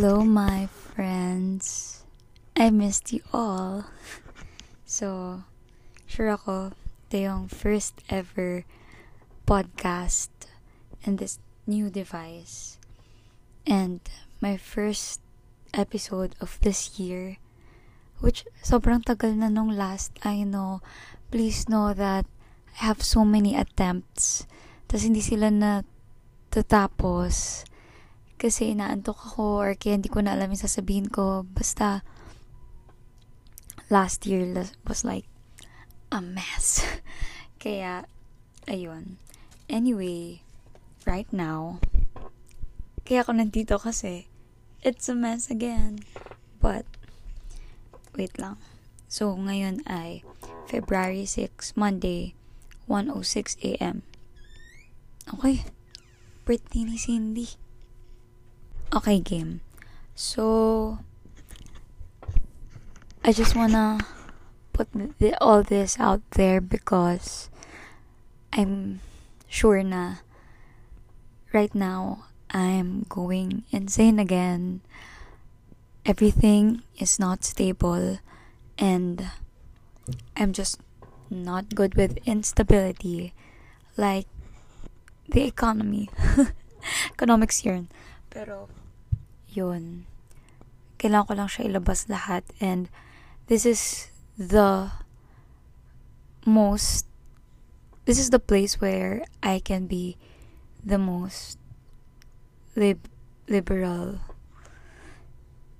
Hello, my friends. I missed you all. So, sure ako, ito yung first ever podcast in this new device. And my first episode of this year, which sobrang tagal na nung last, I know. Please know that I have so many attempts. Tapos hindi sila na tatapos kasi inaantok ako or kaya hindi ko na alam yung sasabihin ko. Basta, last year was like a mess. kaya, ayun. Anyway, right now, kaya ako nandito kasi it's a mess again. But, wait lang. So, ngayon ay February 6, Monday, 1.06 a.m. Okay. Birthday ni Cindy. Okay, game. So, I just wanna put the, all this out there because I'm sure na right now I'm going insane again. Everything is not stable and I'm just not good with instability like the economy. Economics yun. Pero yun, kailangan ko lang siya ilabas lahat. And this is the most, this is the place where I can be the most lib- liberal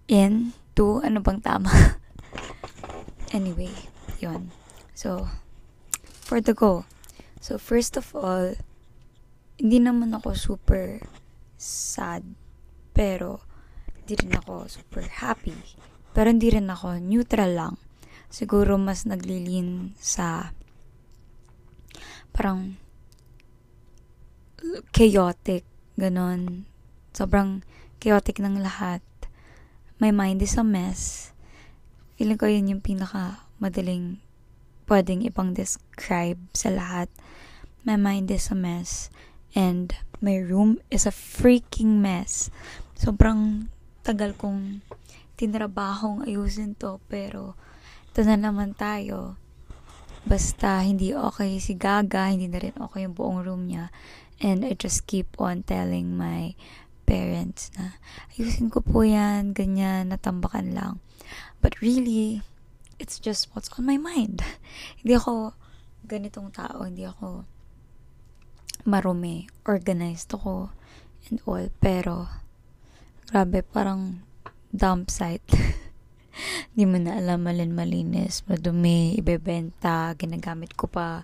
in to ano bang tama. anyway, yun. So, for the go. So, first of all, hindi naman ako super sad. Pero, hindi rin ako super happy. Pero hindi rin ako neutral lang. Siguro mas naglilin sa parang chaotic, ganon. Sobrang chaotic ng lahat. My mind is a mess. Feeling ko yun yung pinaka madaling pwedeng ipang describe sa lahat. My mind is a mess. And my room is a freaking mess. Sobrang tagal kong tinrabahong ayusin to pero ito na naman tayo. Basta hindi okay si Gaga hindi na rin okay yung buong room niya. And I just keep on telling my parents na ayusin ko po yan ganyan natambakan lang. But really it's just what's on my mind. Hindi ako ganitong tao hindi ako marumi organized ako and all pero Grabe, parang dump site. Hindi mo na alam malin malinis, madumi, ibebenta, ginagamit ko pa.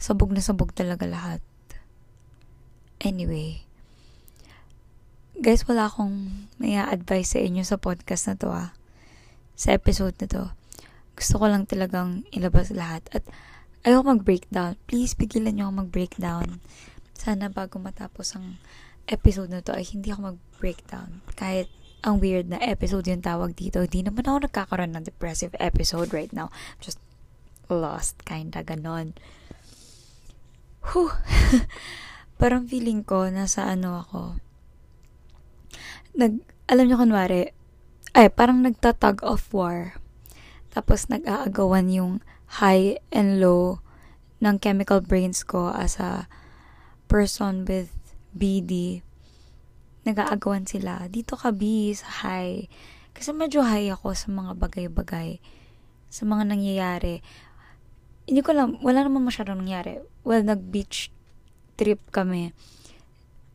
Sabog na sabog talaga lahat. Anyway, guys, wala akong may advice sa inyo sa podcast na to ah. Sa episode na to. Gusto ko lang talagang ilabas lahat. At ayoko mag-breakdown. Please, pigilan nyo ako mag-breakdown. Sana bago matapos ang episode na to ay hindi ako mag-breakdown. Kahit ang weird na episode yung tawag dito, di naman ako nagkakaroon ng depressive episode right now. Just lost, kinda ganon. Whew. Parang feeling ko, nasa ano ako. Nag, alam nyo kunwari, ay, parang nagtatag of war. Tapos nag-aagawan yung high and low ng chemical brains ko as a person with BD, nag-aagawan sila. Dito ka, B, sa high. Kasi medyo high ako sa mga bagay-bagay. Sa mga nangyayari. Hindi ko lang, wala naman masyadong nangyari. Well, nag-beach trip kami.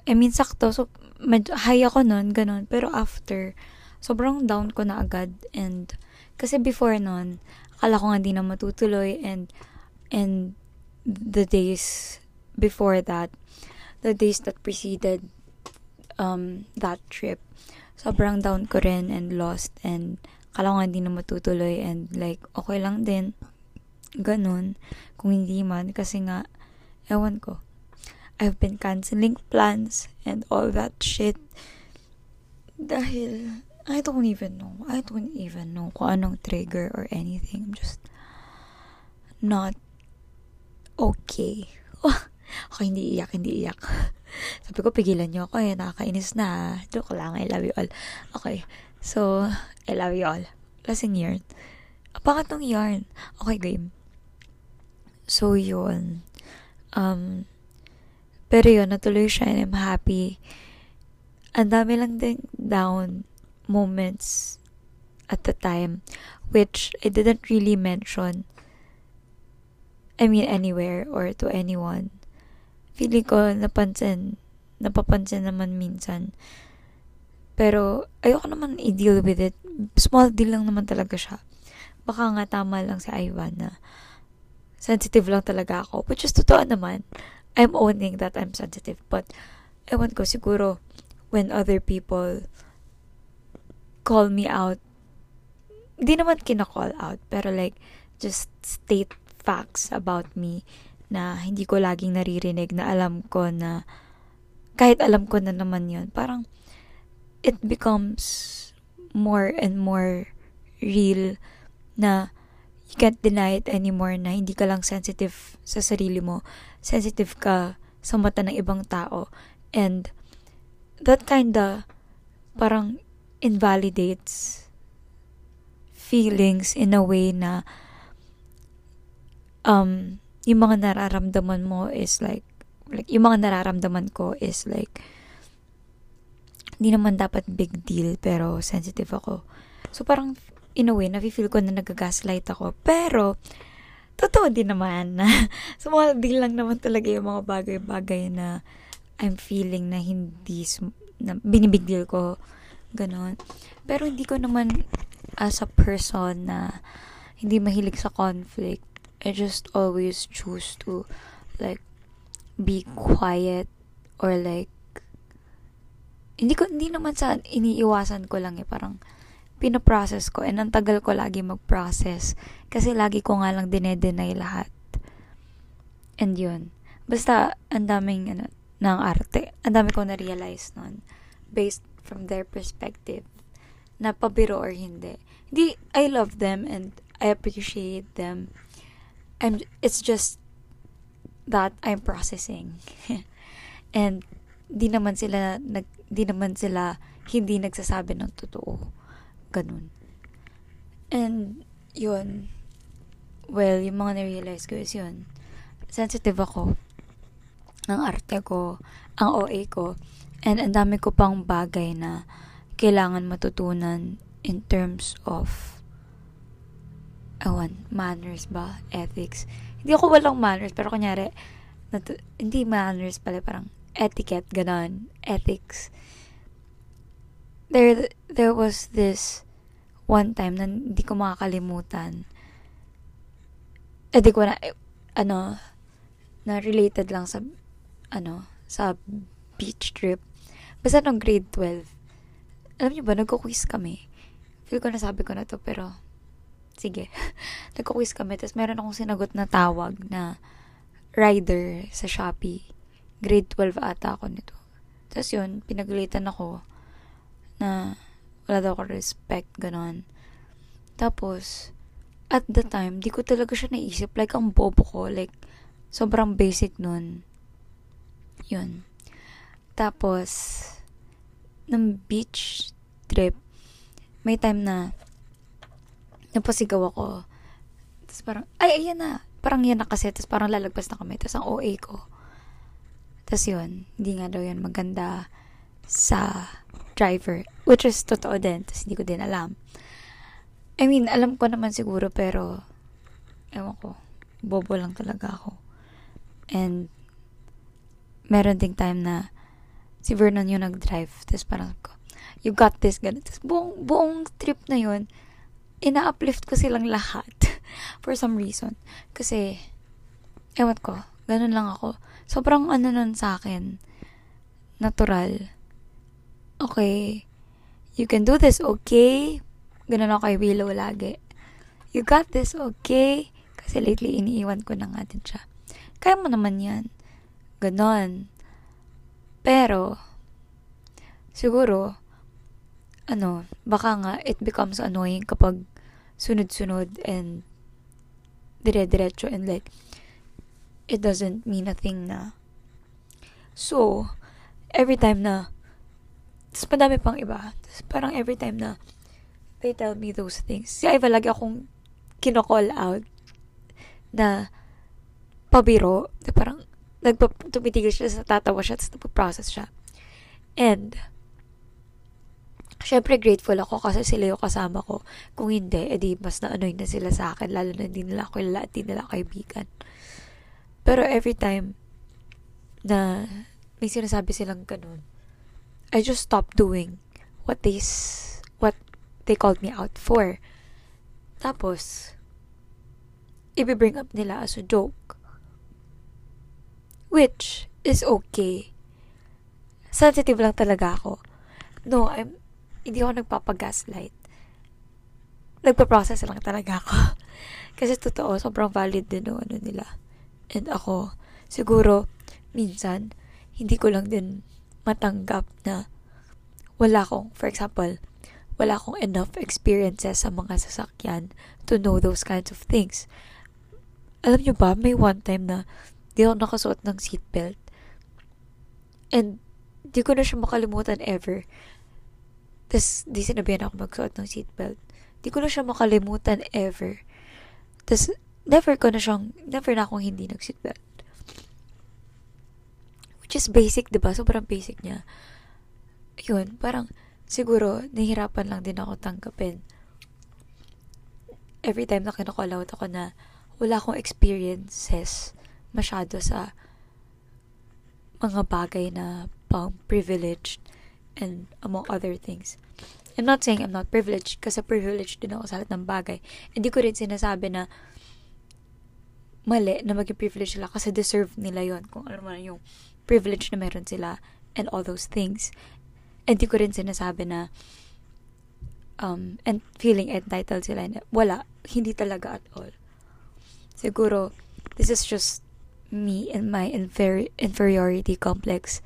I mean, sakto. So, medyo high ako nun, ganun. Pero after, sobrang down ko na agad. And, kasi before nun, akala ko nga di na matutuloy. And, and the days before that, the days that preceded um, that trip, sobrang down ko rin and lost and kala ko hindi na matutuloy and like, okay lang din. Ganun. Kung hindi man. Kasi nga, ewan ko. I've been canceling plans and all that shit. Dahil, I don't even know. I don't even know kung anong trigger or anything. I'm just not okay. okay, hindi iyak, hindi iyak. Sabi ko, pigilan niyo ako eh, nakakainis na. Joke lang, I love you all. Okay, so, I love you all. Lasing yarn. Pangatong yarn. Okay, game. So, yun. Um, pero yun, natuloy siya and I'm happy. Ang dami lang din down moments at the time, which I didn't really mention I mean anywhere or to anyone. Feeling ko napansin, napapansin naman minsan. Pero ayoko naman i-deal with it. Small deal lang naman talaga siya. Baka nga tama lang si Ivan na sensitive lang talaga ako. Which is totoo naman. I'm owning that I'm sensitive. But, ewan ko, siguro, when other people call me out, hindi naman kina-call out, pero like, just state facts about me na hindi ko laging naririnig na alam ko na kahit alam ko na naman yun, parang it becomes more and more real na you can't deny it anymore na hindi ka lang sensitive sa sarili mo. Sensitive ka sa mata ng ibang tao. And that kinda parang invalidates feelings in a way na um, yung mga nararamdaman mo is like, like, yung mga nararamdaman ko is like, hindi naman dapat big deal, pero sensitive ako. So, parang, in a way, nafe-feel ko na nag-gaslight ako. Pero, totoo din naman na small deal lang naman talaga yung mga bagay-bagay na I'm feeling na hindi, na binibig deal ko. Ganon. Pero hindi ko naman as a person na hindi mahilig sa conflict I just always choose to like be quiet or like hindi ko hindi naman sa iniiwasan ko lang eh parang pinoprocess ko. And ang tagal ko lagi mag-process kasi lagi ko nga lang dinedenay lahat. And yun. Basta ang daming ano ng arte. Ang dami ko na-realize nun based from their perspective na pabiro or hindi. Hindi I love them and I appreciate them I'm it's just that I'm processing. And di naman sila nag di naman sila hindi nagsasabi ng totoo. Ganun. And yun well, yung mga na-realize ko is yun. Sensitive ako ng arte ko, ang OA ko, and ang dami ko pang bagay na kailangan matutunan in terms of awan, manners ba? Ethics. Hindi ako walang manners, pero kunyari, natu- hindi manners pala, parang etiquette, ganon. Ethics. There, there was this one time na hindi ko makakalimutan. Eh, di ko na, eh, ano, na related lang sa, ano, sa beach trip. Basta nung grade 12. Alam niyo ba, nagko-quiz kami. Feel ko na sabi ko na to, pero sige, nagko-quiz kami. Tapos meron akong sinagot na tawag na rider sa Shopee. Grade 12 ata ako nito. Tapos yun, pinagalitan ako na wala daw ako respect, ganon. Tapos, at the time, di ko talaga siya naisip. Like, ang bobo ko. Like, sobrang basic nun. Yun. Tapos, ng beach trip, may time na napasigaw ako. Tapos parang, ay, ayan na. Parang yan na kasi. Tapos parang lalagpas na kami. Tapos ang OA ko. Tapos yun, hindi nga daw yan maganda sa driver. Which is totoo din. Tapos hindi ko din alam. I mean, alam ko naman siguro pero ewan ko. Bobo lang talaga ako. And meron ding time na si Vernon yung nag-drive. Tapos parang ko, you got this, ganun. Tapos buong, buong trip na yun, ina-uplift ko silang lahat for some reason. Kasi, ewan ko, ganun lang ako. Sobrang ano nun sa akin, natural. Okay, you can do this, okay? Ganun ako kay Willow lagi. You got this, okay? Kasi lately, iniiwan ko na nga din siya. Kaya mo naman yan. Ganon. Pero, siguro, ano, baka nga, it becomes annoying kapag sunod-sunod and dire-diretso and like it doesn't mean a thing na. So, every time na, tapos madami pang iba. Tapos parang every time na, they tell me those things. Si Iva lagi akong kinocall out na pabiro. Parang, nagpa, tumitigil siya, sa tatawa siya, tapos nagpa-process siya. And, syempre grateful ako kasi sila yung kasama ko. Kung hindi, edi mas na-annoy na sila sa akin, lalo na hindi nila ako kilala at hindi nila kaibigan. Pero every time na may sinasabi silang ganun, I just stopped doing what they, what they called me out for. Tapos, i-bring up nila as a joke. Which is okay sensitive lang talaga ako. No, I'm, hindi ako nagpapagaslight. Nagpa-process lang talaga ako. Kasi totoo, sobrang valid din no, ano nila. And ako, siguro, minsan, hindi ko lang din matanggap na wala akong, for example, wala akong enough experiences sa mga sasakyan to know those kinds of things. Alam nyo ba, may one time na di ako nakasuot ng seatbelt. And Di ko na siya makalimutan ever. Tapos, di sinabihan ako magsuot ng seatbelt. Di ko na siya makalimutan ever. Tapos, never ko na siyang, never na akong hindi nag-seatbelt. Which is basic, di ba? Sobrang basic niya. Yun, parang, siguro, nahihirapan lang din ako tanggapin. Every time na kinakall out ako na wala akong experiences masyado sa mga bagay na pang privileged and among other things. I'm not saying I'm not privileged kasi privileged din ako sa lahat ng bagay. Hindi ko rin sinasabi na mali na maging privileged sila kasi deserve nila yon kung ano man yung privilege na meron sila and all those things. Hindi ko rin sinasabi na um, and feeling entitled sila. Wala. Hindi talaga at all. Siguro, this is just me and my infer- inferiority complex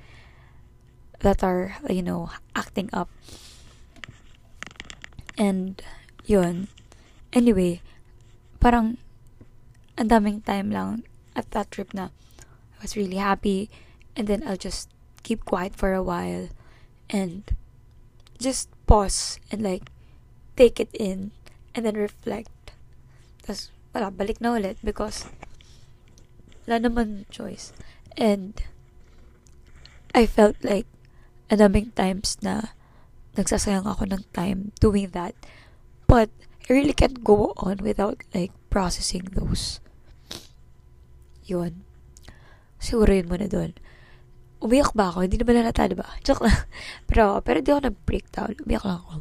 that are, you know, acting up. And, yun. Anyway, parang, ang daming time lang at that trip na I was really happy and then I'll just keep quiet for a while and just pause and like take it in and then reflect. Tapos, wala, balik na ulit because wala naman choice. And I felt like ang daming times na nagsasayang ako ng time doing that. But I really can't go on without like processing those. Yun. Siguro yun muna doon. Umiyak ba ako? Hindi naman halata, diba? Joke lang. pero, pero di ako nag-breakdown. Umiyak lang ako.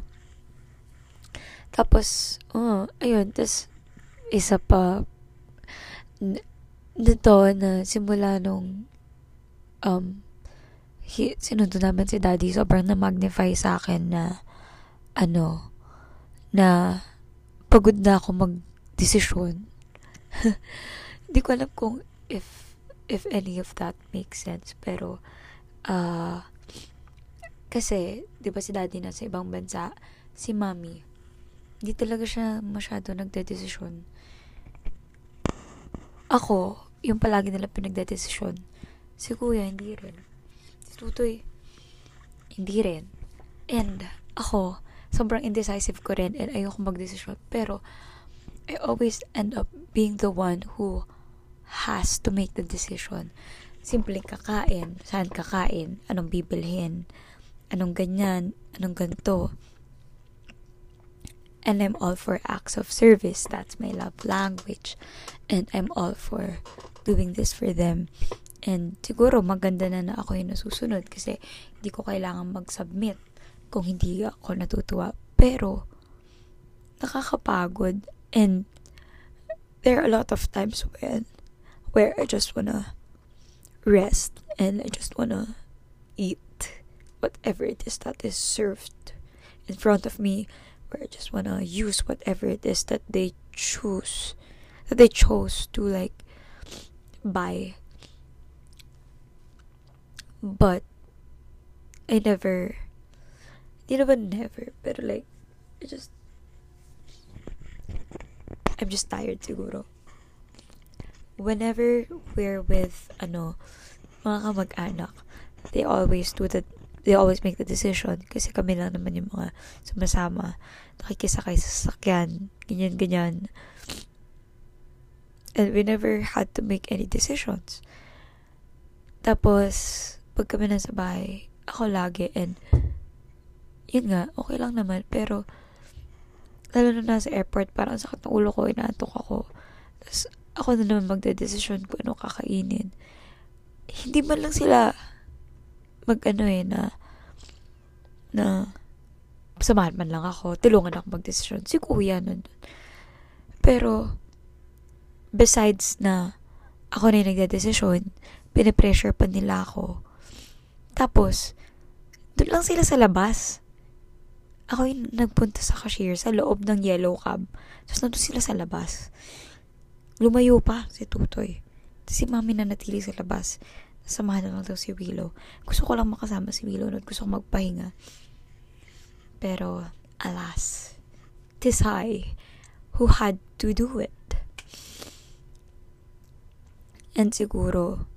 Tapos, oh, ayun. Tapos, isa pa, nito na simula nung um, he, sinundo namin si daddy, sobrang na-magnify sa akin na, ano, na pagod na ako mag-desisyon. Hindi ko alam kung if, if any of that makes sense, pero, uh, kasi, di ba si daddy na sa ibang bansa, si mommy, hindi talaga siya masyado nagde-desisyon. Ako, yung palagi nila pinagde-desisyon. Si kuya, hindi rin. Tutoy, hindi rin. And, ako, sobrang indecisive ko rin and ayoko magdesisyon. Pero, I always end up being the one who has to make the decision. Simpleng kakain, saan kakain, anong bibilhin, anong ganyan, anong ganto. And I'm all for acts of service. That's my love language. And I'm all for doing this for them. And siguro maganda na na ako yung nasusunod kasi hindi ko kailangan mag-submit kung hindi ako natutuwa. Pero, nakakapagod and there are a lot of times when where I just wanna rest and I just wanna eat whatever it is that is served in front of me where I just wanna use whatever it is that they choose that they chose to like buy But, I never, di naman never, pero like, I just, I'm just tired siguro. Whenever we're with, ano, mga kamag-anak, they always do the they always make the decision kasi kami lang naman yung mga sumasama nakikisakay sa sasakyan ganyan ganyan and we never had to make any decisions tapos pag kami nasa bahay ako lagi and yun nga okay lang naman pero lalo na nasa airport parang sakit ng ulo ko inaantok ako tapos ako na naman magde-decision kung ano kakainin hindi man lang sila mag ano eh na na samahan man lang ako, tulungan ako mag-desisyon. Si kuya nun. Pero, besides na ako na yung nagdadesisyon, pinipressure pa nila ako. Tapos, doon lang sila sa labas. Ako yung nagpunta sa cashier sa loob ng yellow cab. Tapos nandun sila sa labas. Lumayo pa si Tutoy. Tapos si mami na natili sa labas samahan na lang daw si Willow. Gusto ko lang makasama si Willow at gusto ko magpahinga. Pero, alas, tis I who had to do it. And siguro,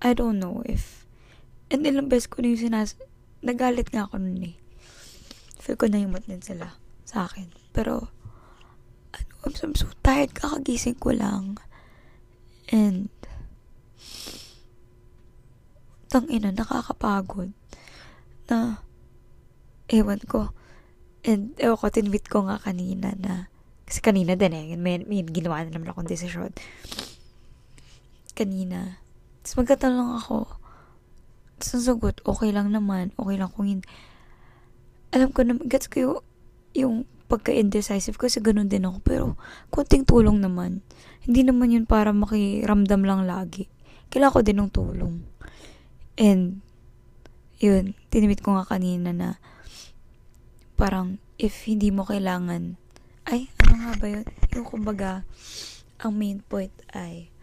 I don't know if, and ilang beses ko na yung sinas, nagalit nga ako nun eh. Feel ko na yung din sila sa akin. Pero, ano, I'm, I'm so tired, kakagising ko lang. And, tang ina, nakakapagod. Na, ewan ko. And, ewan ko, tinwit ko nga kanina na, kasi kanina din eh, may, may ginawa na naman akong desisyon. Kanina. Tapos magkatanong ako, tapos nasagot, okay lang naman, okay lang kung hindi. Alam ko na, gets ko yung, yung pagka-indecisive kasi ganun din ako. Pero, konting tulong naman. Hindi naman yun para makiramdam lang lagi. Kailangan ko din ng tulong. And, yun, tinimit ko nga kanina na parang if hindi mo kailangan, ay, ano nga ba yun? Yung kumbaga, ang main point ay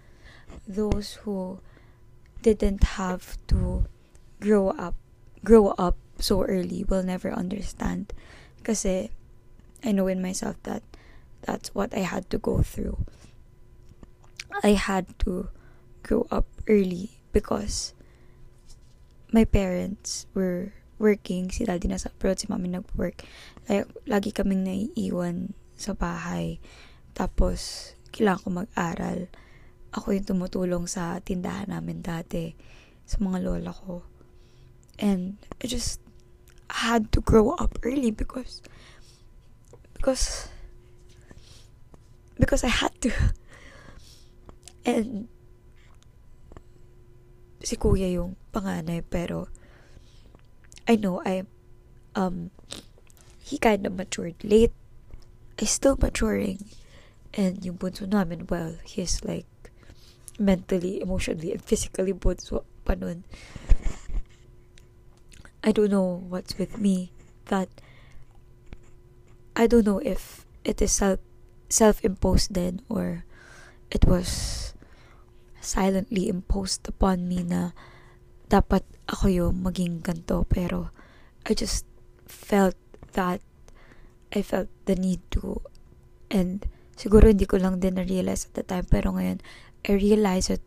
those who didn't have to grow up, grow up so early will never understand. Kasi, I know in myself that that's what I had to go through. I had to grow up early because my parents were working, si daddy nasa abroad, si mami nag-work. Lagi kaming naiiwan sa bahay. Tapos, kailangan ko mag-aral. Ako yung tumutulong sa tindahan namin dati sa mga lola ko. And I just had to grow up early because because because I had to. And si kuya yung panganay pero I know I um he kind of matured late. I still maturing. And yung bunso namin well he's like mentally emotionally and physically bunso pa nun I don't know what's with me that I don't know if it is self self-imposed then or it was silently imposed upon me na dapat ako yung maging ganto. Pero I just felt that I felt the need to. And siguro hindi ko lang din na-realize at the time. Pero ngayon I realize it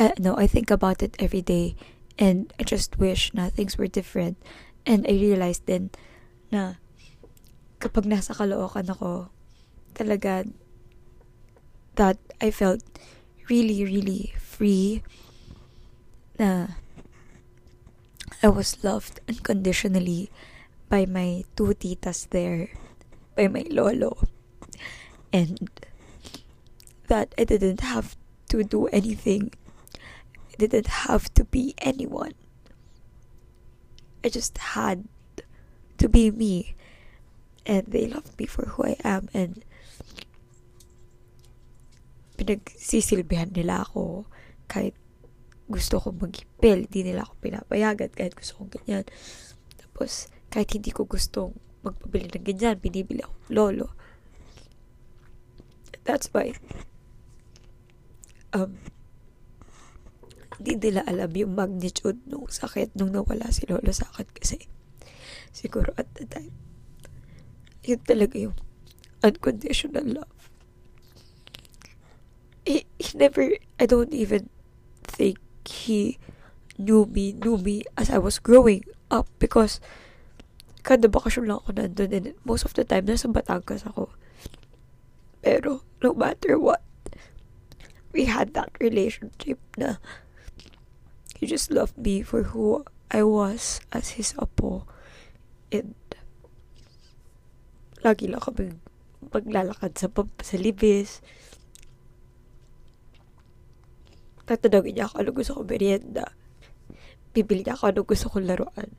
uh, no I think about it every day and I just wish na things were different and I realized then na kapag nasa kalookan ako talaga that I felt really, really free na I was loved unconditionally by my two titas there, by my lolo, and that I didn't have to do anything. I didn't have to be anyone. I just had to be me, and they loved me for who I am, and pinagsisilbihan nila ako kahit gusto ko mag-ipil, di nila ako pinapayagan kahit gusto kong ganyan. Tapos, kahit hindi ko gustong magpabili ng ganyan, binibili ako lolo. That's why, um, hindi nila alam yung magnitude nung sakit nung nawala si lolo sa akin kasi siguro at the time, yun talaga yung unconditional love he, he never, I don't even think he knew me, knew me as I was growing up because kada bakasyon lang ako nandun and most of the time nasa Batangas ako. Pero no matter what, we had that relationship na he just loved me for who I was as his apo. And lagi lang kami maglalakad sa, sa libis. Tatanungin niya ako ano gusto ko merienda bibili niya ako ano gusto kong laruan.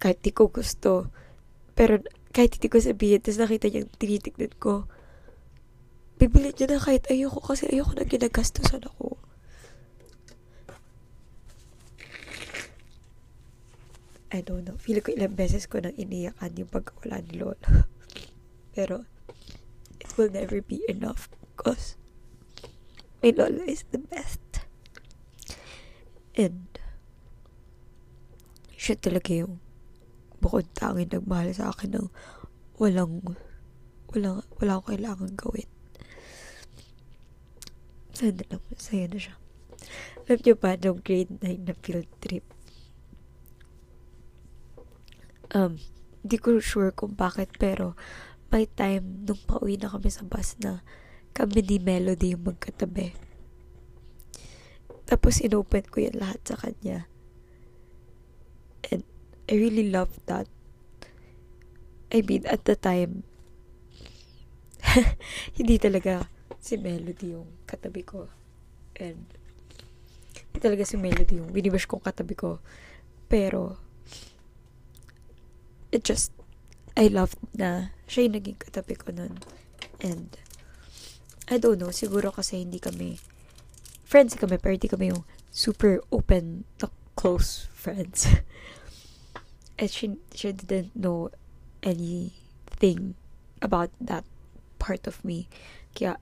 Kahit di ko gusto. Pero kahit hindi ko sabihin, tapos nakita niya tinitignan ko, bibili niya na kahit ayoko kasi ayoko na ginagastusan ako. I don't know. Feel ko ilang beses ko nang iniyakan yung pagkawala ni Lola. Pero, it will never be enough because my Lola is the best. And, siya talaga yung bukod tangin nagmahal sa akin ng walang walang wala akong kailangan gawin. Sana lang, masaya na siya. Alam niyo ba, nung grade 9 na field trip, um, hindi ko sure kung bakit, pero may time nung pauwi na kami sa bus na kami ni Melody yung magkatabi. Tapos inopen ko yan lahat sa kanya. And I really loved that. I mean, at the time, hindi talaga si Melody yung katabi ko. And, hindi talaga si Melody yung binibash kong katabi ko. Pero, it just, I loved na siya yung naging katabi ko nun. And, I don't know, siguro kasi hindi kami, friends kami, pero hindi kami yung super open to close friends. and she she didn't know anything about that part of me. Kaya,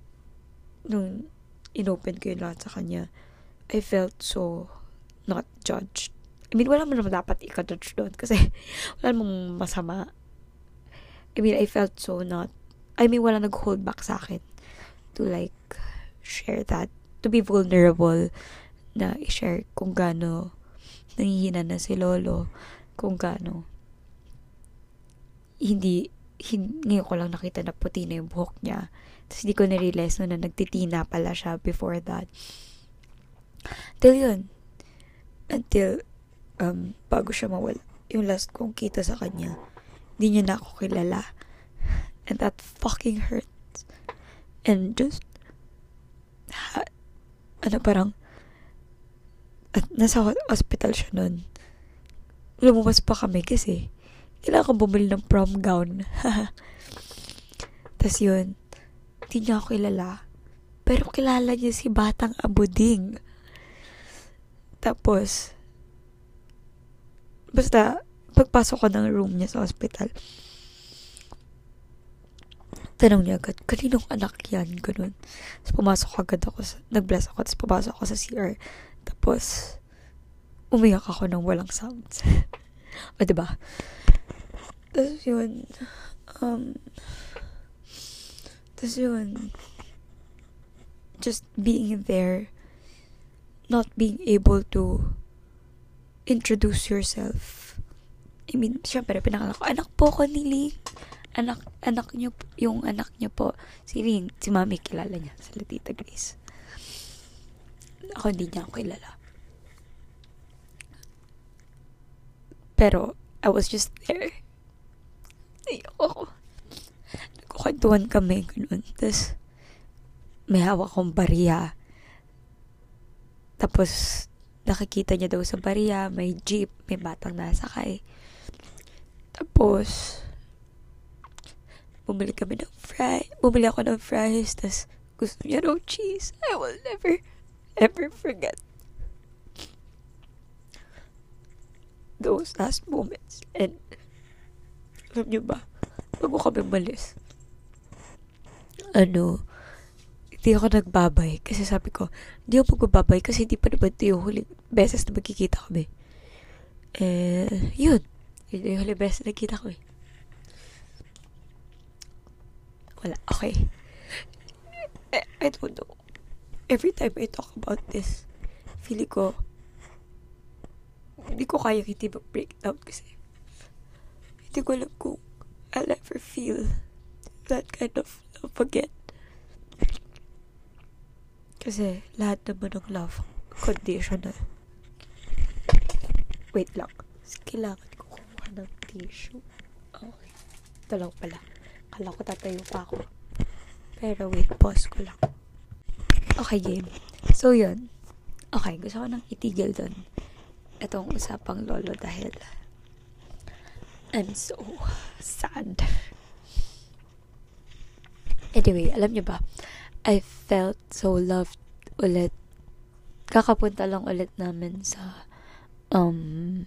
nung inopen ko yun lahat sa kanya, I felt so not judged. I mean, wala mo naman dapat i-judge doon kasi wala mong masama. I mean, I felt so not, I mean, wala nag-hold back sa akin to like share that, to be vulnerable na i-share kung gaano nangihina na si Lolo kung gaano hindi, hindi ngayon ko lang nakita na puti na yung buhok niya. Tapos hindi ko na-realize no, na nagtitina pala siya before that. Till yun. Until, um, bago siya mawala. Yung last kong kita sa kanya, hindi niya na ako kilala. And that fucking hurts. And just, ha, ano parang, at nasa hospital siya nun lumabas pa kami kasi kailangan ko bumili ng prom gown. Tapos yun, hindi niya ako kilala. Pero kilala niya si Batang Abuding. Tapos, basta, pagpasok ko ng room niya sa hospital, tanong niya agad, kaninong anak yan? Ganun. Tapos pumasok agad ako, sa, nag-bless ako, tapos pumasok ako sa CR. Tapos, umiyak ako ng walang sounds. o, diba? Tapos yun, um, tapos yun, just being there, not being able to introduce yourself. I mean, syempre, pinakala ko, anak po ko ni Ling. Anak, anak niyo, yung anak niya po, si Ling, si mami kilala niya, sa Latita Grace. Ako hindi niya ako kilala. Pero, I was just there. Ayoko. Nagkukwentuhan kami, ganun. Tapos, may hawak akong bariya. Tapos, nakikita niya daw sa bariya, may jeep, may batang nasakay. Tapos, bumili kami ng fry. Bumili ako ng fries. Tapos, gusto niya ng cheese. I will never, ever forget those last moments. And, alam niyo ba, bago kami malis, ano, hindi ako nagbabay. Kasi sabi ko, hindi ako magbabay kasi hindi pa naman ito yung huling beses na magkikita kami. Eh, yun. Yun yung huling beses na nakita ko eh. Wala, okay. I, I don't know. Every time I talk about this, feeling ko, hindi ko kaya hindi mag-breakdown kasi hindi ko alam kung I'll ever feel that kind of love again. Kasi lahat naman ng love conditional. Wait lang. Kailangan ko kumuha ng tissue. Okay. Ito lang pala. Kala ko tatayo pa ako. Pero wait, pause ko lang. Okay, game. So, yun. Okay, gusto ko nang itigil dun. Itong usapang lolo dahil I'm so sad. Anyway, alam niyo ba, I felt so loved ulit. Kakapunta lang ulit namin sa um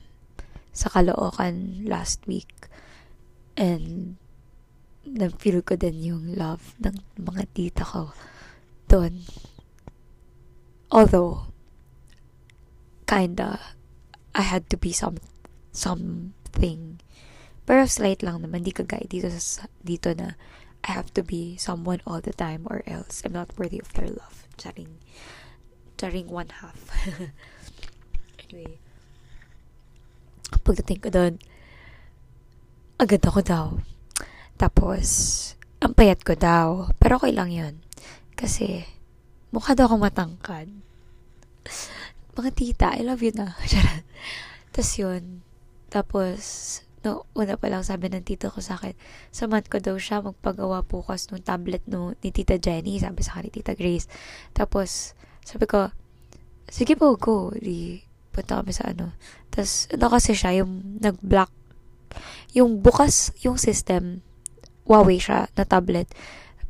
sa Caloocan last week. And na-feel ko din yung love ng mga tita ko doon. Although, kinda, I had to be some, something. Pero slight lang naman, di kagaya dito, sa, dito na I have to be someone all the time or else I'm not worthy of their love. Charing. Charing one half. anyway. Pagdating ko doon, agad ako daw. Tapos, ang payat ko daw. Pero okay lang yun. Kasi, mukha daw akong matangkad. Mga tita, I love you na. Tapos yun. Tapos, no, una pa lang sabi ng tito ko sa akin, samat ko daw siya magpagawa bukas nung tablet no, ni Tita Jenny, sabi sa akin ni Tita Grace. Tapos, sabi ko, sige po, go. Di, punta kami sa ano. Tapos, ano kasi siya, yung nag-block, yung bukas yung system, Huawei siya na tablet.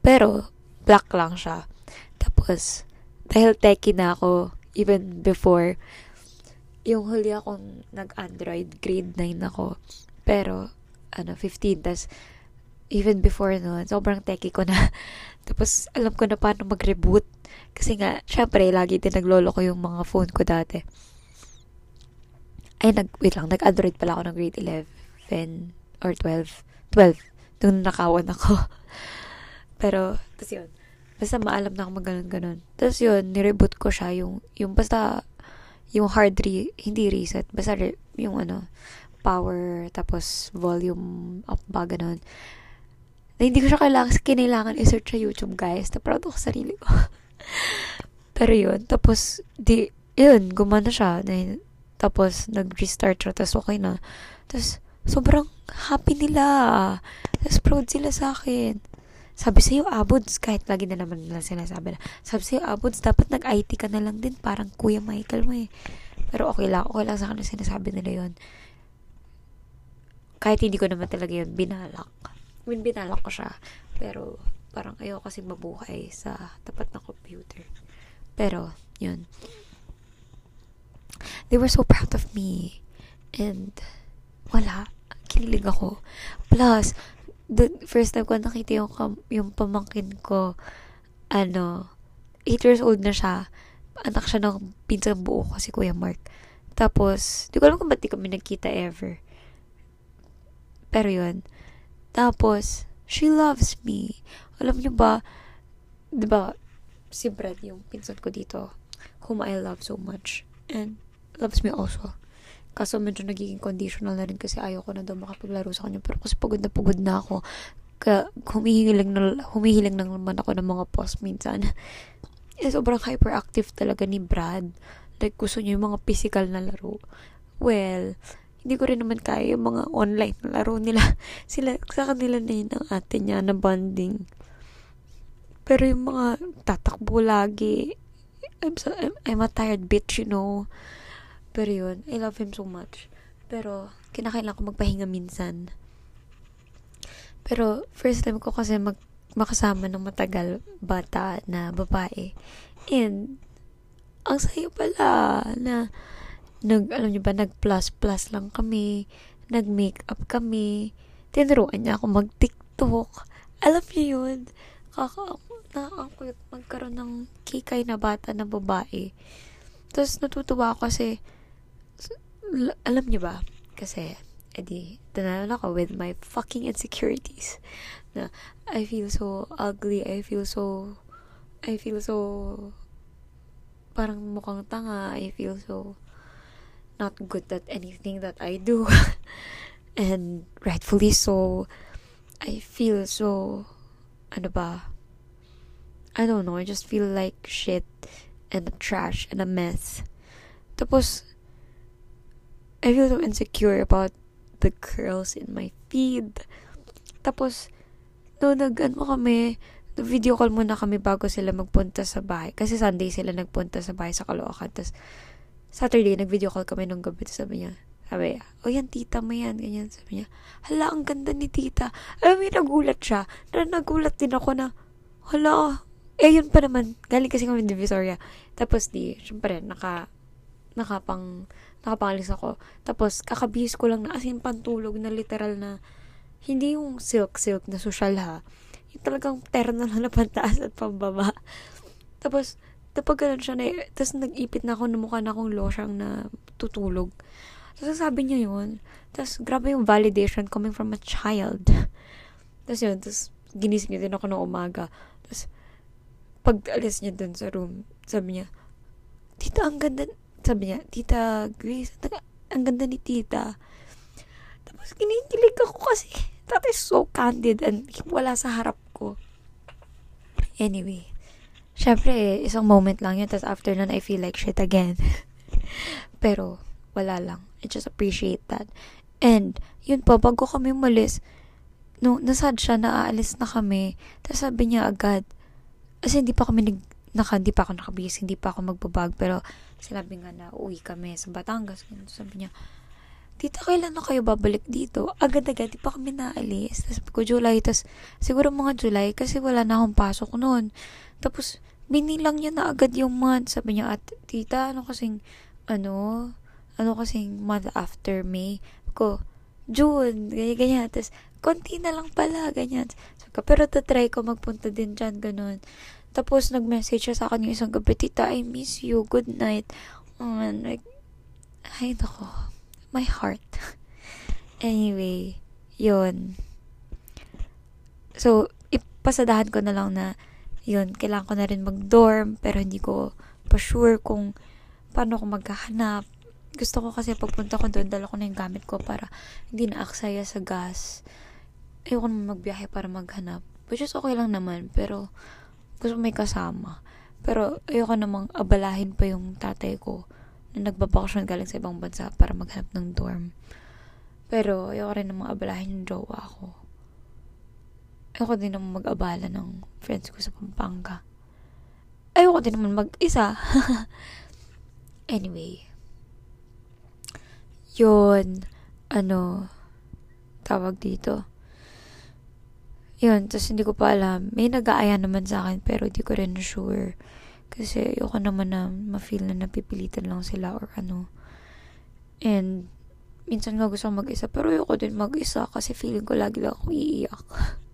Pero, black lang siya. Tapos, dahil techie na ako, even before, yung huli akong nag-Android, grade 9 ako. Pero, ano, 15. Tapos, even before noon, sobrang techie ko na. Tapos, alam ko na paano mag-reboot. Kasi nga, syempre, lagi din naglolo ko yung mga phone ko dati. Ay, nag, wait lang, nag-Android pala ako ng grade 11 or 12. 12. Nung nakawan ako. Pero, tapos yun. Basta maalam na ako mag-ganon-ganon. Tapos yun, nireboot ko siya. Yung, yung basta, yung hard re, hindi reset. Basta re, yung ano, power, tapos volume up ba, ganon. Na hindi ko siya kailangan, kinailangan i-search sa YouTube, guys. Na proud ako sa sarili ko. Pero yun, tapos, di, yun, gumana siya. Na, tapos, nag-restart siya, tapos okay na. Tapos, sobrang happy nila. Tapos, proud sila sa akin. Sabi sa'yo, Abods, kahit lagi na naman nila sinasabi na, sabi sa'yo, Abods, dapat nag-IT ka na lang din, parang Kuya Michael mo eh. Pero okay lang, okay lang sa kanila sinasabi nila yon Kahit hindi ko naman talaga yun binalak. I mean, binalak ko siya. Pero, parang ayaw kasi mabuhay sa tapat ng computer. Pero, yun. They were so proud of me. And, wala. Kinilig ako. Plus, the first time ko nakita yung, yung pamangkin ko, ano, 8 years old na siya. Anak siya ng pinsang buo ko, si Kuya Mark. Tapos, di ko alam kung ba't di kami nagkita ever. Pero yun. Tapos, she loves me. Alam niyo ba, di ba, si Brad, yung pinsan ko dito, whom I love so much. And, loves me also. Kaso medyo nagiging conditional na rin kasi ayaw ko na daw makapaglaro sa kanya. Pero kasi pagod na pagod na ako. Ka, humihiling, na, humihiling na naman ako ng mga post minsan. Eh, sobrang hyperactive talaga ni Brad. Like, gusto niya yung mga physical na laro. Well, hindi ko rin naman kaya yung mga online laro nila. Sila, sa kanila na yun ang ate niya na bonding. Pero yung mga tatakbo lagi, I'm, so, I'm, I'm a tired bitch, you know. Pero yun, I love him so much. Pero, kinakailan ko magpahinga minsan. Pero, first time ko kasi mag, makasama ng matagal bata na babae. And, ang sayo pala na, nag, alam niyo ba, nag-plus-plus lang kami, nag-makeup kami, tinuruan niya ako mag-tiktok. Alam niyo yun, kaka, na ako magkaroon ng kikay na bata na babae. Tapos natutuwa ako kasi alam niyo ba? Kasi, edi, tanalan ako with my fucking insecurities. Na, I feel so ugly. I feel so, I feel so, parang mukhang tanga. I feel so, not good at anything that I do. and rightfully so, I feel so, ano ba, I don't know, I just feel like shit and trash and a mess. Tapos, I feel so insecure about the girls in my feed. Tapos, no, nag, ano kami, video call muna kami bago sila magpunta sa bahay. Kasi Sunday sila nagpunta sa bahay sa Caloocan. Tapos, Saturday, nag-video call kami nung gabi. Sabi niya, sabi niya, oh yan, tita mo yan, ganyan. Sabi niya, hala, ang ganda ni tita. Alam mo, nagulat siya. Na nagulat din ako na, hala, eh, yun pa naman. Galing kasi kami Divisoria. Tapos, di, syempre, naka, nakapang, nakapangalis ako. Tapos, kakabihis ko lang na asin pantulog na literal na, hindi yung silk-silk na social ha. Yung talagang terno na na pantaas at pambaba. Tapos, tapos ganun siya na, tapos nag-ipit na ako na mukha na akong losyang na tutulog. Tapos sabi niya yun. Tapos, grabe yung validation coming from a child. tapos yun, tapos ginising niya din ako ng umaga. Tapos, pag alis niya dun sa room, sabi niya, Tita, ang ganda, sabi niya, Tita Grace, ang ganda ni Tita. Tapos, kinikilig ako kasi, that is so candid and wala sa harap ko. Anyway, syempre, isang moment lang yun, tapos after nun, I feel like shit again. Pero, wala lang. I just appreciate that. And, yun po, bago kami umalis, no, nasad siya na aalis na kami. Tapos sabi niya agad, kasi hindi pa kami nag, naka, hindi pa ako nakabihis, hindi pa ako magbabag, pero sinabi nga na uwi kami sa Batangas. Sabi niya, Tita, kailan na kayo babalik dito? Agad-agad, di pa kami naalis. Tapos ko, July. Tapos, siguro mga July, kasi wala na akong pasok noon. Tapos, binilang niya na agad yung month. Sabi niya, at tita, ano kasing, ano, ano kasing month after May? Ko, June, ganyan, ganyan. Tapos, konti na lang pala, ganyan. So, pero try ko magpunta din dyan, ganun. Tapos, nag-message siya sa akin yung isang gabi, Tita, I miss you, good night. Um, like, ay, nako my heart. anyway, yun. So, ipasadahan ko na lang na yun, kailangan ko na rin mag-dorm, pero hindi ko pa sure kung paano ko maghahanap. Gusto ko kasi pagpunta ko doon, dala ko na yung gamit ko para hindi na aksaya sa gas. Ayoko naman magbiyahe para maghanap. Which is okay lang naman, pero gusto may kasama. Pero ayoko namang abalahin pa yung tatay ko na nagbabakasyon galing sa ibang bansa para maghanap ng dorm. Pero, ayoko rin namang abalahin yung jowa ko. Ayoko din naman mag-abala ng friends ko sa Pampanga. Ayoko din naman mag-isa. anyway. Yun. Ano, tawag dito. Yun, tapos hindi ko pa alam. May nag-aaya naman sa akin, pero di ko rin sure kasi ayoko naman na ma-feel na napipilitan lang sila or ano. And, minsan nga gusto mag-isa, pero ayoko din mag-isa kasi feeling ko lagi lang ako iiyak.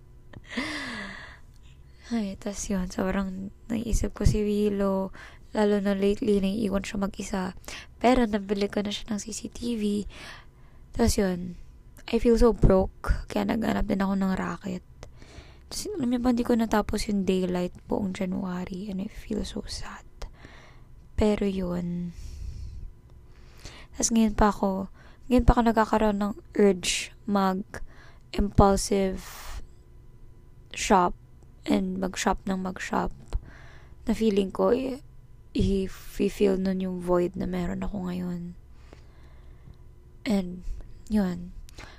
Ay, tas yun, sobrang naisip ko si Willow, lalo na lately, naiiwan siya mag-isa. Pero, nabili ko na siya ng CCTV. Tas yun, I feel so broke, kaya naghanap din ako ng racket. Tapos, alam ba, hindi ko natapos yung daylight buong January and I feel so sad. Pero yun. Tapos ngayon pa ako, ngayon pa ako nagkakaroon ng urge mag impulsive shop and mag-shop ng mag-shop na feeling ko i-feel nun yung void na meron ako ngayon. And, yun.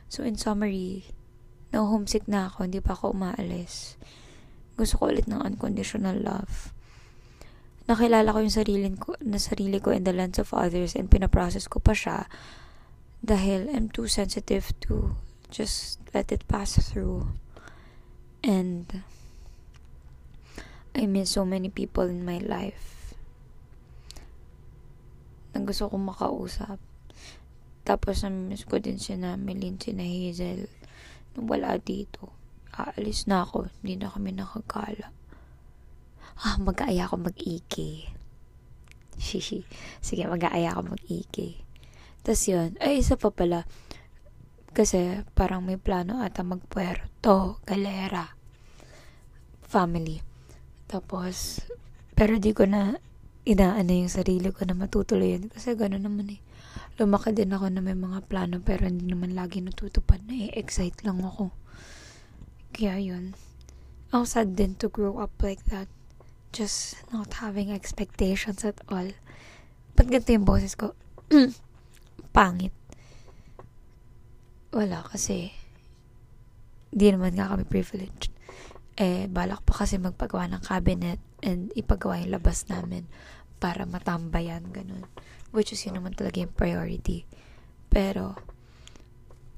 So, in summary, na homesick na ako, hindi pa ako umaalis. Gusto ko ulit ng unconditional love. Nakilala ko yung sarili ko, na sarili ko in the lens of others and pinaprocess ko pa siya dahil I'm too sensitive to just let it pass through. And I miss so many people in my life na gusto kong makausap. Tapos, na-miss ko din si na Melin, si na Hazel nung wala dito. Aalis na ako, hindi na kami nakagala. Ah, mag-aaya ako mag-iki. Shishi. Sige, mag-aaya ako mag-iki. Tapos yun, ay isa pa pala. Kasi parang may plano ata mag-Puerto Galera. Family. Tapos, pero di ko na inaano yung sarili ko na matutuloy yun. Kasi gano'n naman eh. Lumaki din ako na may mga plano pero hindi naman lagi natutupad na excite lang ako. Kaya yun. Ang sad din to grow up like that. Just not having expectations at all. Ba't ganito yung boses ko? Pangit. Wala kasi di naman nga kami privileged. Eh, balak pa kasi magpagawa ng cabinet and ipagawa yung labas namin para matambayan, ganun. Which is yun naman talaga yung priority. Pero,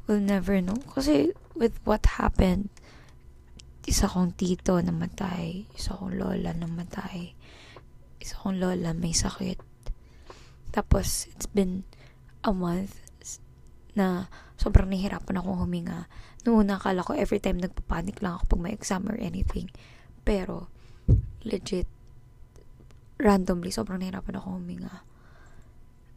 we'll never know. Kasi, with what happened, isa kong tito namatay, isa kong lola namatay, isa kong lola may sakit. Tapos, it's been a month na sobrang nahihirapan akong huminga. Noong una, akala ko every time nagpapanik lang ako pag may exam or anything. Pero, legit, randomly, sobrang nahirapan ako huminga.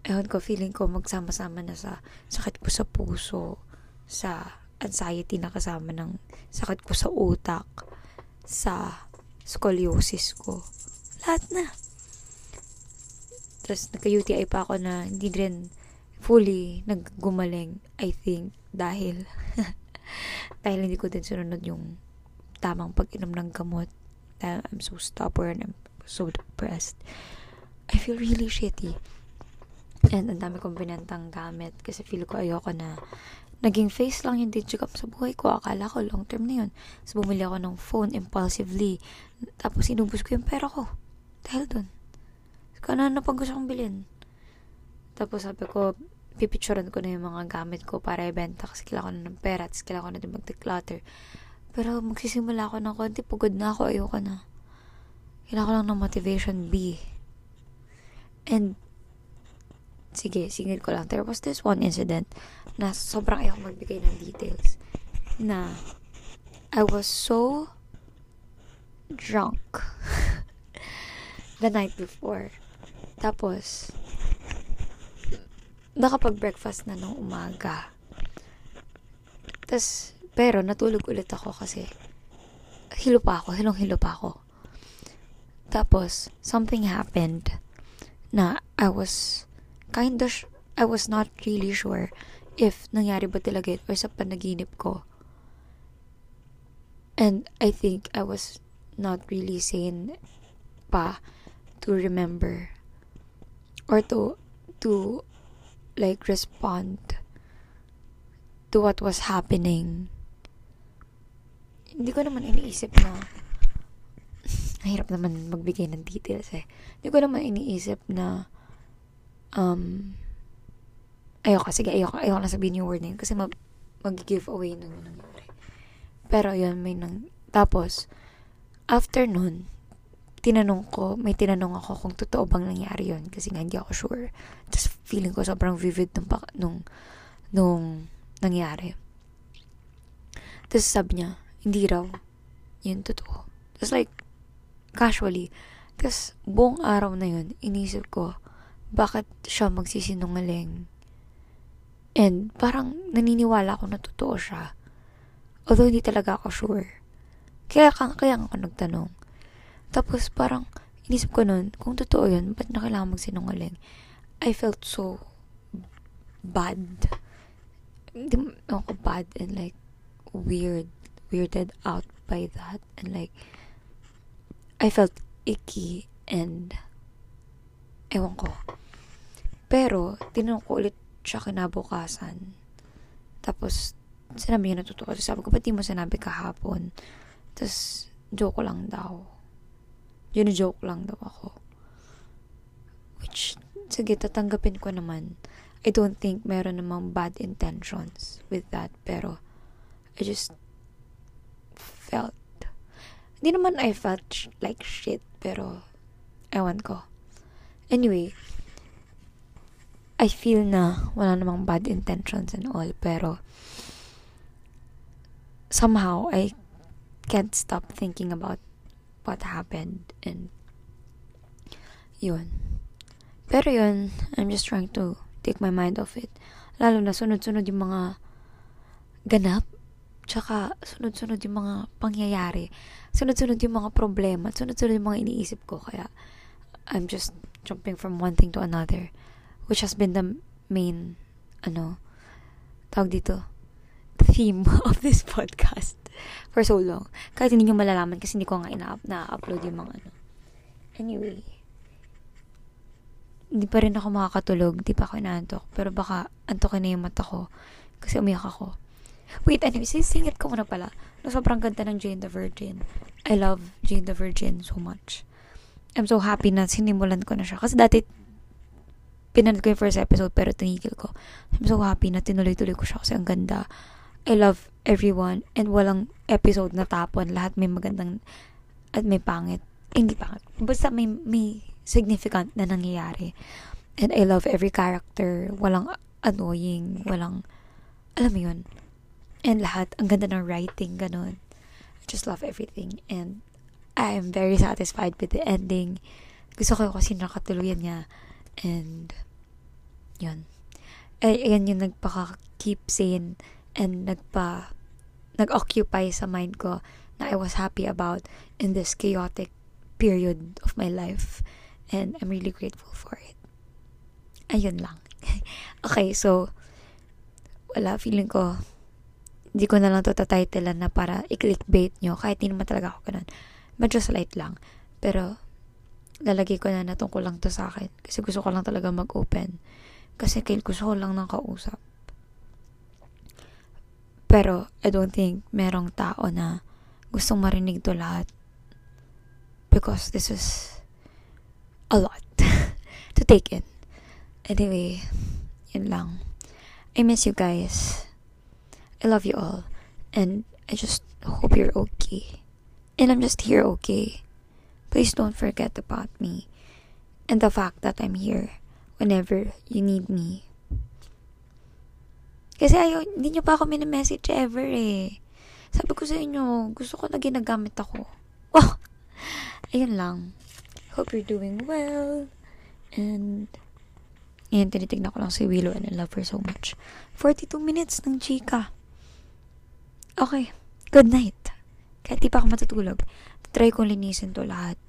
Ewan ko, feeling ko magsama-sama na sa sakit ko sa puso, sa anxiety na kasama ng sakit ko sa utak, sa scoliosis ko. Lahat na. Tapos, nagka-UTI pa ako na hindi rin fully naggumaling, I think, dahil dahil hindi ko din sunod yung tamang pag-inom ng gamot. I'm so stubborn, I'm so depressed. I feel really shitty. And ang dami kong binentang gamit kasi feel ko ayoko na naging face lang yung digicam sa buhay ko. Akala ko long term na yun. So, bumili ako ng phone impulsively. Tapos, inubos ko yung pera ko. Dahil dun. So, ano na pag gusto kong bilhin. Tapos, sabi ko, pipicturean ko na yung mga gamit ko para ibenta kasi kailangan ko na ng pera at kailangan ko na din mag-declutter. Pero magsisimula ako ng konti, pagod na ako, ayoko na. Kailangan ko lang ng motivation B. And, sige, singil ko lang. There was this one incident na sobrang ayoko magbigay ng details. Na, I was so drunk the night before. Tapos, nakapag-breakfast na nung umaga. Tapos, pero natulog ulit ako kasi hilo pa ako, hilong-hilo pa ako. Tapos, something happened na I was kind of, I was not really sure if nangyari ba talaga ito or sa panaginip ko. And I think I was not really sane pa to remember or to to like respond to what was happening. Hindi ko naman iniisip na nahirap naman magbigay ng details eh. Hindi ko naman iniisip na um ayoko, sige, ayoko, ayoko na sabihin yung word na yun kasi mag, mag-give away na yung nangyari. Pero yun, may nang, tapos, after nun, tinanong ko, may tinanong ako kung totoo bang nangyari yon kasi nga hindi ako sure. Tapos feeling ko sobrang vivid nung, nung, nung nangyari. Tapos sabi niya, hindi raw. Yun totoo. Tapos like, casually. Tapos buong araw na yun, inisip ko, bakit siya magsisinungaling? And parang naniniwala ako na totoo siya. Although hindi talaga ako sure. Kaya, kaya ako nagtanong. Tapos parang inisip ko nun, kung totoo yun, ba't na kailangan magsinungaling? I felt so bad. Hindi ako bad and like weird, weirded out by that. And like, I felt icky and ewan ko. Pero, tinanong ko ulit siya kinabukasan. Tapos, sinabi niya na totoo. Sabi ko, ba't di mo sinabi kahapon? Tapos, joke lang daw. Gino-joke lang daw ako. Which, sige, tatanggapin ko naman. I don't think meron namang bad intentions with that. Pero, I just felt, hindi naman I felt sh- like shit, pero, ewan ko. Anyway, I feel na wala namang bad intentions and all, pero, somehow, I can't stop thinking about what happened and yun. Pero yun, I'm just trying to take my mind off it. Lalo na sunod-sunod yung mga ganap, tsaka sunod-sunod yung mga pangyayari, sunod-sunod yung mga problema, sunod-sunod yung mga iniisip ko. Kaya, I'm just jumping from one thing to another, which has been the main, ano, tawag dito, theme of this podcast for so long. Kahit hindi nyo malalaman kasi hindi ko nga ina- na-upload yung mga ano. Anyway, hindi pa rin ako makakatulog, di pa ako inaantok. Pero baka antokin na yung mata ko kasi umiyak ako. Wait, anyway, singit ko muna pala. No, sobrang ganda ng Jane the Virgin. I love Jane the Virgin so much. I'm so happy na sinimulan ko na siya. Kasi dati, pinanood ko yung first episode pero tinigil ko. I'm so happy na tinuloy-tuloy ko siya kasi ang ganda. I love everyone and walang episode na tapon. Lahat may magandang at may pangit. Eh, hindi pangit. Basta may, may significant na nangyayari. And I love every character. Walang annoying. Walang, alam mo yun. And lahat, ang ganda ng writing, ganun. I just love everything. And I am very satisfied with the ending. Gusto ko kasi nakatuluyan niya. And, yun. Ay, ayan yung nagpaka-keep sane and nagpa, nag-occupy sa mind ko na I was happy about in this chaotic period of my life. And I'm really grateful for it. Ayun lang. okay, so, wala, feeling ko, hindi ko na lang to tatitlean na para i-clickbait nyo. Kahit hindi naman talaga ako ganun. Medyo slight lang. Pero, lalagay ko na na tungkol lang to sa akin. Kasi gusto ko lang talaga mag-open. Kasi kail gusto ko lang ng kausap. Pero, I don't think merong tao na gustong marinig to lahat. Because this is a lot to take in. Anyway, yun lang. I miss you guys. I love you all. And I just hope you're okay. And I'm just here okay. Please don't forget about me. And the fact that I'm here whenever you need me. Kasi ayaw, hindi nyo pa ako minimessage ever eh. Sabi ko sa inyo, gusto ko na ginagamit ako. Oh! Ayun lang. Hope you're doing well. And, yan, tinitignan ko lang si Willow and I love her so much. 42 minutes ng chika. Okay. Good night. Kahit di pa ako matutulog, try kong linisin to lahat.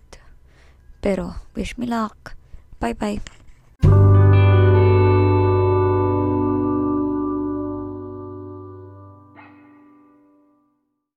Pero, wish me luck. Bye-bye.